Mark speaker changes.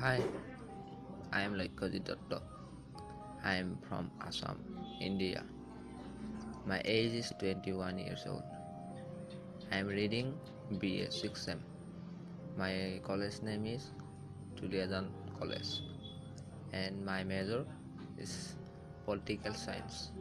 Speaker 1: Hi, I am lakshmi dutta I am from Assam, India. My age is 21 years old. I am reading BA 6M. My college name is Duliajan College and my major is political science.